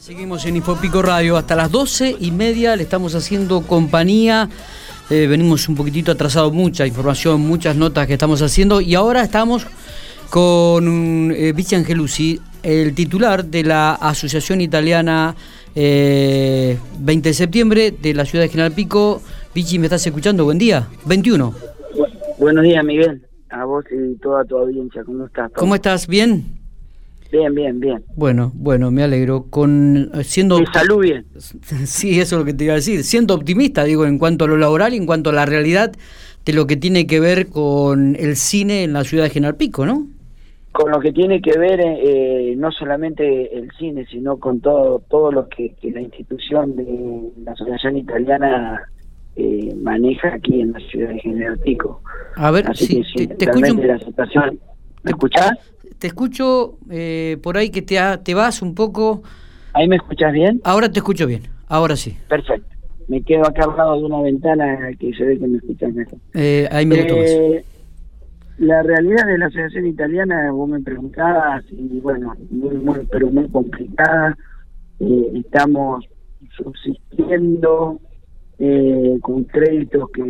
Seguimos en Infopico Radio hasta las 12 y media, le estamos haciendo compañía. Eh, venimos un poquitito atrasado, mucha información, muchas notas que estamos haciendo y ahora estamos con eh, Vichy Angelucci, el titular de la Asociación Italiana eh, 20 de septiembre de la ciudad de General Pico. Vichy, ¿me estás escuchando? Buen día. 21. buenos días, Miguel. A vos y toda tu audiencia. ¿Cómo estás? ¿Cómo estás? ¿Bien? Bien, bien, bien. Bueno, bueno, me alegro. Con siendo Mi salud bien. Sí, eso es lo que te iba a decir. Siendo optimista, digo, en cuanto a lo laboral y en cuanto a la realidad de lo que tiene que ver con el cine en la ciudad de General Pico, ¿no? Con lo que tiene que ver eh, no solamente el cine, sino con todo todo lo que, que la institución de la Asociación Italiana eh, maneja aquí en la ciudad de General Pico. A ver, Así sí, que sí, te, te escucho, la situación... ¿Me escuchás? Te escucho eh, por ahí que te, ha- te vas un poco. ¿Ahí me escuchás bien? Ahora te escucho bien, ahora sí. Perfecto. Me quedo acá al lado de una ventana que se ve que me escuchas mejor. Eh, ahí me. Eh, la realidad de la asociación italiana, vos me preguntabas, y bueno, muy, muy, pero muy complicada. Eh, estamos subsistiendo eh, con créditos que,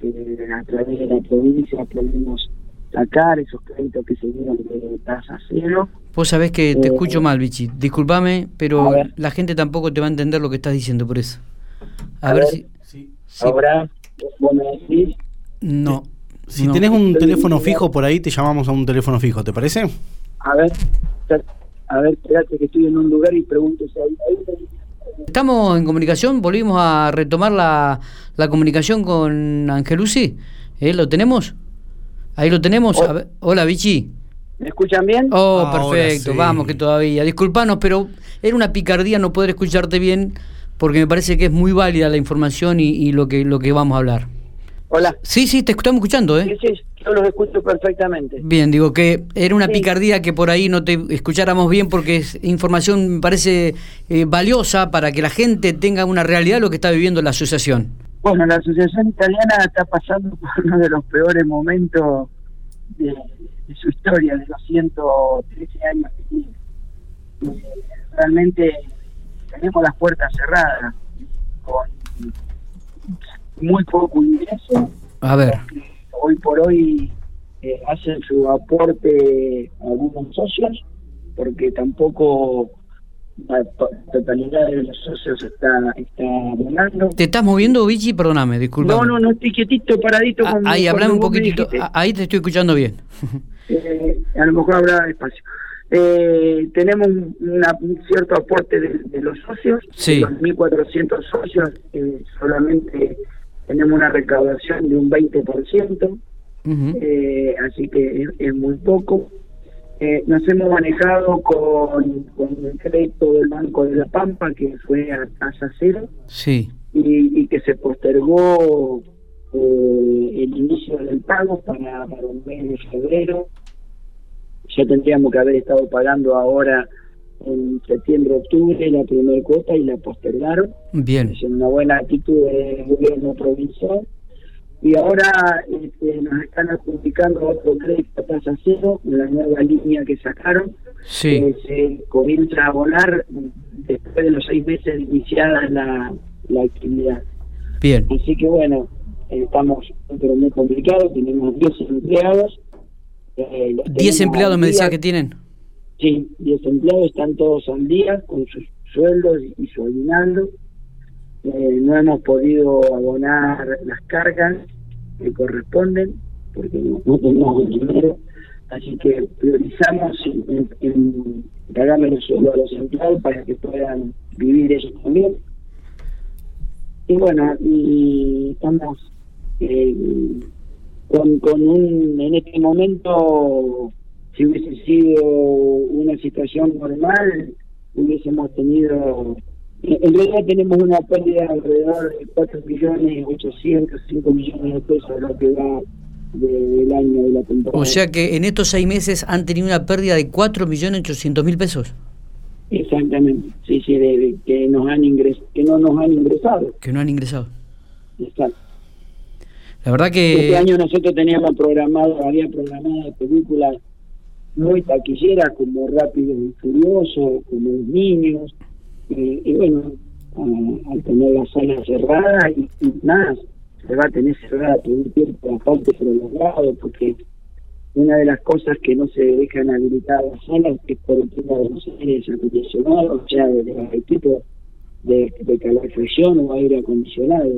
que a través de la provincia podemos sacar, esos créditos que se dieron de tasa cero. Vos sabés que te eh, escucho mal, Vichy. Disculpame, pero la gente tampoco te va a entender lo que estás diciendo por eso. A, A ver, ver. si. sí. Ahora, vos me decís, No. Si no. tenés un Estoy- teléfono fijo por ahí, te llamamos a un teléfono fijo, ¿te parece? a ver, a ver, espérate que estoy en un lugar y pregunto si hay... ahí- Estamos en comunicación, volvimos a retomar la, la comunicación con Angelucci. ¿Eh? ¿Lo tenemos? Ahí lo tenemos. A ver, Hola, Vichy. ¿Me escuchan bien? Oh, Ahora perfecto, sí. vamos que todavía. Disculpanos, pero era una picardía no poder escucharte bien porque me parece que es muy válida la información y, y lo que lo que vamos a hablar. Hola. Sí, sí, te estamos escuchando, Sí, ¿eh? sí, yo los escucho perfectamente. Bien, digo que era una Sí. picardía que por ahí no te escucháramos bien porque es información, me parece, eh, valiosa para que la gente tenga una realidad de lo que está viviendo la asociación. Bueno, la Asociación Italiana está pasando por uno de los peores momentos de, de su historia, de los 113 años que tiene. Eh, realmente tenemos las puertas cerradas, con muy poco ingreso. A ver, porque Hoy por hoy eh, hacen su aporte algunos socios, porque tampoco la to- totalidad de los socios está, está donando. ¿te estás moviendo, Vichy? Perdóname, disculpa. No, no, no estoy quietito, paradito. Ah, con- ahí, hablame un poquitito. Ah, Ahí te estoy escuchando bien. Eh, a lo mejor habrá espacio. Eh, tenemos un, una- un cierto aporte de, de los socios, Sí. de los 1.400 socios, eh, solamente tenemos una recaudación de un 20%, Ujú. eh, así que es, es muy poco. Eh, nos hemos manejado con, con el crédito del Banco de la Pampa, que fue a tasa cero, Sí, y, y que se postergó eh, el inicio del pago para, para el mes de febrero. Ya tendríamos que haber estado pagando ahora en septiembre, octubre la primera cuota y la postergaron. bien. Es una buena actitud del gobierno provincial. Y ahora este, nos están adjudicando otro crédito tasa cero, la nueva línea que sacaron Sí, que se comienza a abonar después de los seis meses de iniciada la, la actividad. bien. Así que bueno, eh, estamos pero muy complicados, tenemos 10 empleados. eh, los 10 tenemos empleados me decía que tienen. Sí, 10 empleados están todos al día con sus sueldos y su aguinaldo. Eh, no hemos podido abonar las cargas que corresponden porque no, tenemos el dinero. Así que priorizamos en, en, en pagarle los sueldos a los empleados para que puedan vivir ellos también. Y bueno, y estamos eh, con, con un, en este momento, si hubiese sido una situación normal, hubiésemos tenido, en realidad tenemos una pérdida alrededor de 4 millones 800, 5 millones de pesos lo que va de- del año de la temporada. O sea que en estos seis meses han tenido una pérdida de 4.800.000 pesos. Exactamente, sí, sí, de, de que nos han ingres, que no nos han ingresado. Que no han ingresado. Exacto. La verdad Este que... año nosotros teníamos programado, había programadas películas muy taquilleras como Rápido y Furioso, como Los Niños, y, bueno, al tener la sala cerrada y, nada, se va a tener cerrada todo el tiempo, aparte prolongado, porque una de las cosas que no se dejan habilitar las salas es por el tema de los aires acondicionados, o sea, de, los equipos de, de, calefacción o aire acondicionado.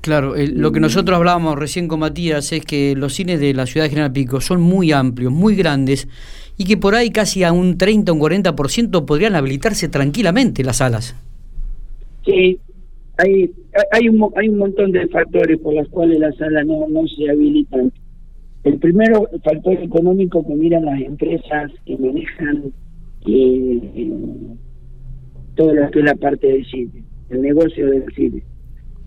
claro, lo que nosotros hablábamos recién con Matías es que los cines de la ciudad de General Pico son muy amplios, muy grandes, y que por ahí casi a un 30 o un 40% podrían habilitarse tranquilamente las salas. Sí, hay, hay, un, hay un montón de factores por los cuales las salas no, no se habilitan. El primero, el factor económico que miran las empresas que manejan eh, todo lo que es la parte del cine, el negocio del cine.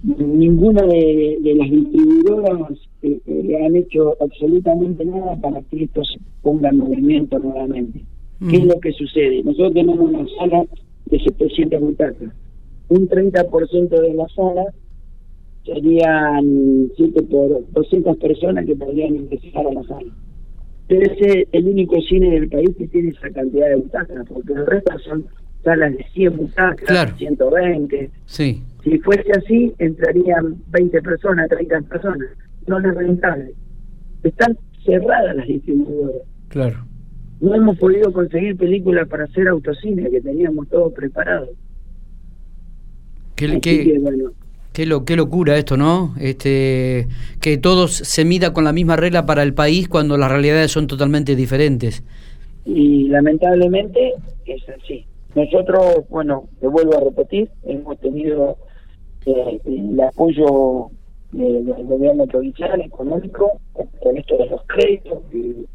Ninguna de, las distribuidoras eh, eh, le han hecho absolutamente nada para que esto se ponga en movimiento nuevamente. ¿Qué es lo que sucede? Nosotros tenemos una sala de 700 butacas. Un 30% de la sala serían 7 por 200 personas que podrían ingresar a la sala. Debe ser el único cine del país que tiene esa cantidad de butacas, porque el resto son salas de 100 butacas, 120. Sí. Si fuese así, entrarían 20 personas, 30 personas. No es rentable. Están cerradas las distribuidoras. Claro. No hemos podido conseguir películas para hacer autocine, que teníamos todo preparado. ¿Qué, qué, qué, lo, qué locura esto, ¿no? Este, que todos se mida con la misma regla para el país cuando las realidades son totalmente diferentes. Y lamentablemente es así. Nosotros, bueno, te vuelvo a repetir, hemos tenido eh, el apoyo del gobierno provincial económico con esto de los créditos y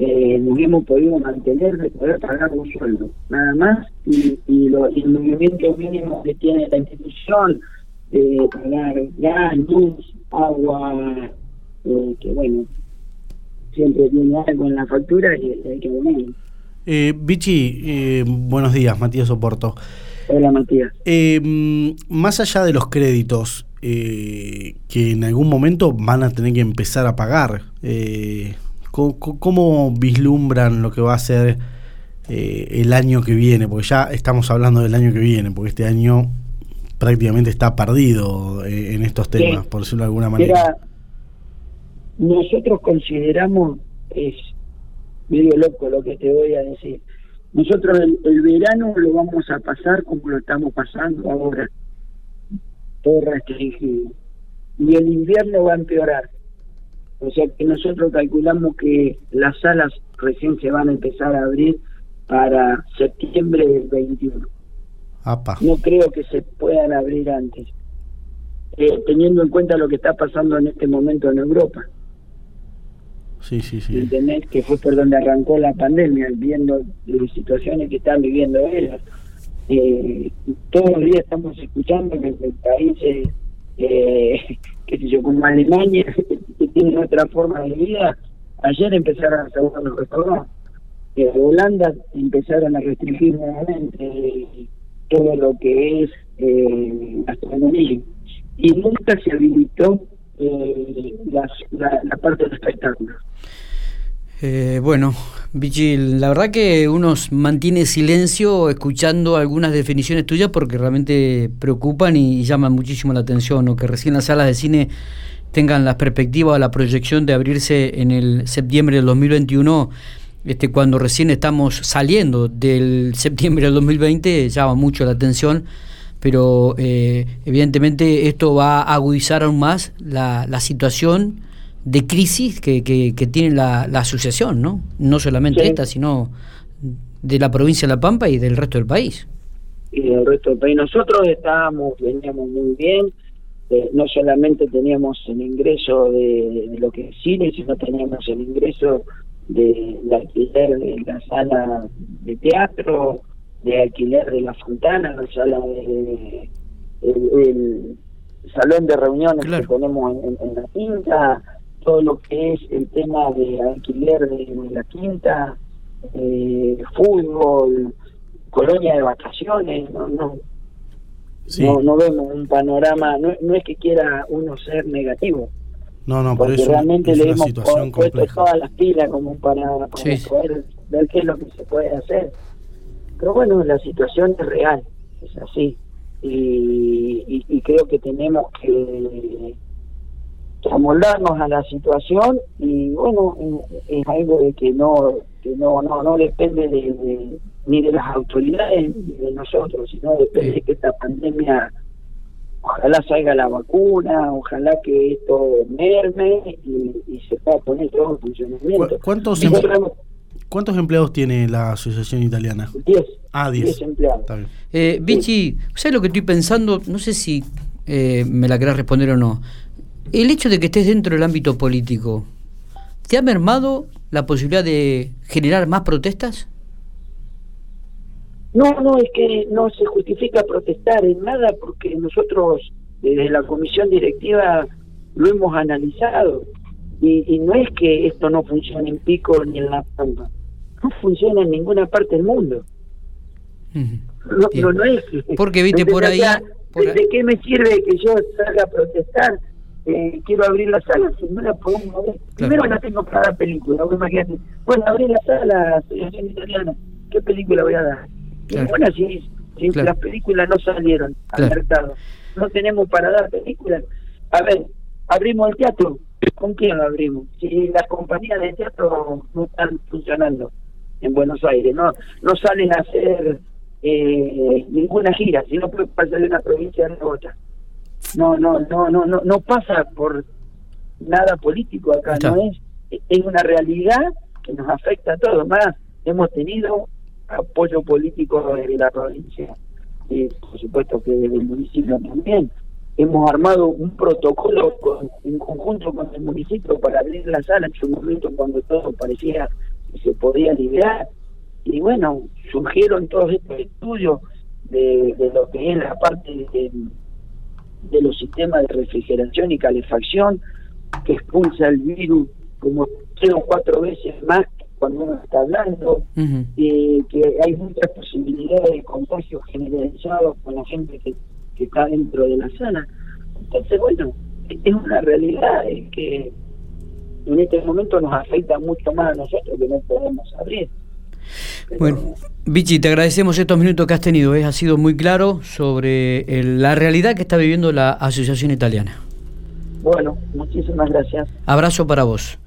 eh, hemos podido mantener de poder pagar un sueldo, nada más, y, y, lo, el movimiento mínimo que tiene la institución, de pagar gas, luz, agua, eh, que bueno, siempre tiene algo en la factura y hay que ponerlo. Eh, Vichy, eh, buenos días, Matías Oporto. Hola, Matías. Eh, más allá de los créditos eh, que en algún momento van a tener que empezar a pagar, ¿cómo, vislumbran lo que va a ser el año que viene? Porque ya estamos hablando del año que viene, porque este año prácticamente está perdido en estos temas, por decirlo de alguna manera. nosotros consideramos es medio loco lo que te voy a decir. Nosotros el, verano lo vamos a pasar como lo estamos pasando ahora, todo restringido. Y el invierno va a empeorar. O sea que nosotros calculamos que las salas recién se van a empezar a abrir para septiembre del 21. No creo que se puedan abrir antes, eh, teniendo en cuenta lo que está pasando en este momento en Europa. Sí. ¿Entendés? Que fue por donde arrancó la pandemia, viendo las situaciones que están viviendo ellos. Eh, todos los días estamos escuchando que en países, eh, qué sé yo, como Alemania, que tienen otra forma de vida, ayer empezaron a cerrar los restaurantes. En Holanda empezaron a restringir nuevamente todo lo que es eh, gastronomía. Y nunca se habilitó eh, la, parte del espectáculo. Eh, bueno, Vigil, la verdad que uno mantiene silencio escuchando algunas definiciones tuyas porque realmente preocupan y, llaman muchísimo la atención, o que recién las salas de cine tengan la perspectiva o la proyección de abrirse en el septiembre del 2021, este, cuando recién estamos saliendo del septiembre del 2020, llama mucho la atención pero eh, evidentemente esto va a agudizar aún más la, la situación de crisis que, que, tiene la, la, asociación, ¿no? No solamente esta, sino de la provincia de La Pampa y del resto del país. Y del resto del país.Nosotros estábamos, veníamos muy bien, eh, no solamente teníamos el ingreso de, lo que es cine, sino teníamos el ingreso de la alquiler de la sala de teatro, de alquiler de la Fontana, la sala de, el, salón de reuniones que ponemos en, la quinta, todo lo que es el tema de alquiler de, la quinta, eh, fútbol, colonia de vacaciones, no, no, no, vemos un panorama, no, no es que quiera uno ser negativo. No, no, por eso realmente le hemos puesto todas las pilas como para, poder ver qué es lo que se puede hacer pero bueno, la situación es real. es así. Y, y, creo que tenemos que, amoldarnos a la situación y bueno, es algo de que no que no no no depende de, ni de las autoridades ni de nosotros, sino depende de que esta pandemia ojalá salga la vacuna, ojalá que esto merme y, se pueda poner todo en funcionamiento. ¿Cuántos, ¿Cuántos empleados tiene la asociación italiana? Diez. Ah, diez. empleados. Eh, Vichy, ¿sabes lo que estoy pensando? No sé si eh, me la querás responder o no. El hecho de que estés dentro del ámbito político, ¿te ha mermado la posibilidad de generar más protestas? No, no, es que no se justifica protestar en nada porque nosotros desde la comisión directiva lo hemos analizado y, no es que esto no funcione en Pico ni en La Pampa, no funciona en ninguna parte del mundo. No, no, es Porque viste por ahí... ¿De qué me sirve que yo salga a protestar? Eh, quiero abrir la sala si no la podemos mover. Primero no tengo para dar película, imagínate. Bueno, abrir la sala, asociación italiana, ¿qué película voy a dar? bueno, si, las películas no salieron al mercado, no tenemos para dar películas. A ver, abrimos el teatro, ¿con quién lo abrimos? Si las compañías de teatro no están funcionando en Buenos Aires, no no salen a hacer eh, ninguna gira, si no puede pasar de una provincia a otra. No, no, no, no, no, no pasa por nada político acá, no es, es una realidad que nos afecta a todos. Más hemos tenido apoyo político de la provincia y por supuesto que del municipio también. Hemos armado un protocolo en conjunto con el municipio para abrir la sala en su momento cuando todo parecía que se podía liberar. Y bueno, surgieron todos estos estudios de, lo que es la parte de, de los sistemas de refrigeración y calefacción que expulsa el virus como tres o cuatro veces más cuando uno está hablando, eh, que hay muchas posibilidades de contagio generalizado con la gente que, que está dentro de la sala. Entonces, bueno, es una realidad que en este momento nos afecta mucho más a nosotros que no podemos abrir. bueno, Vichy, te agradecemos estos minutos que has tenido. ¿eh? Ha sido muy claro sobre la realidad que está viviendo la Asociación Italiana. Bueno, muchísimas gracias. Abrazo para vos.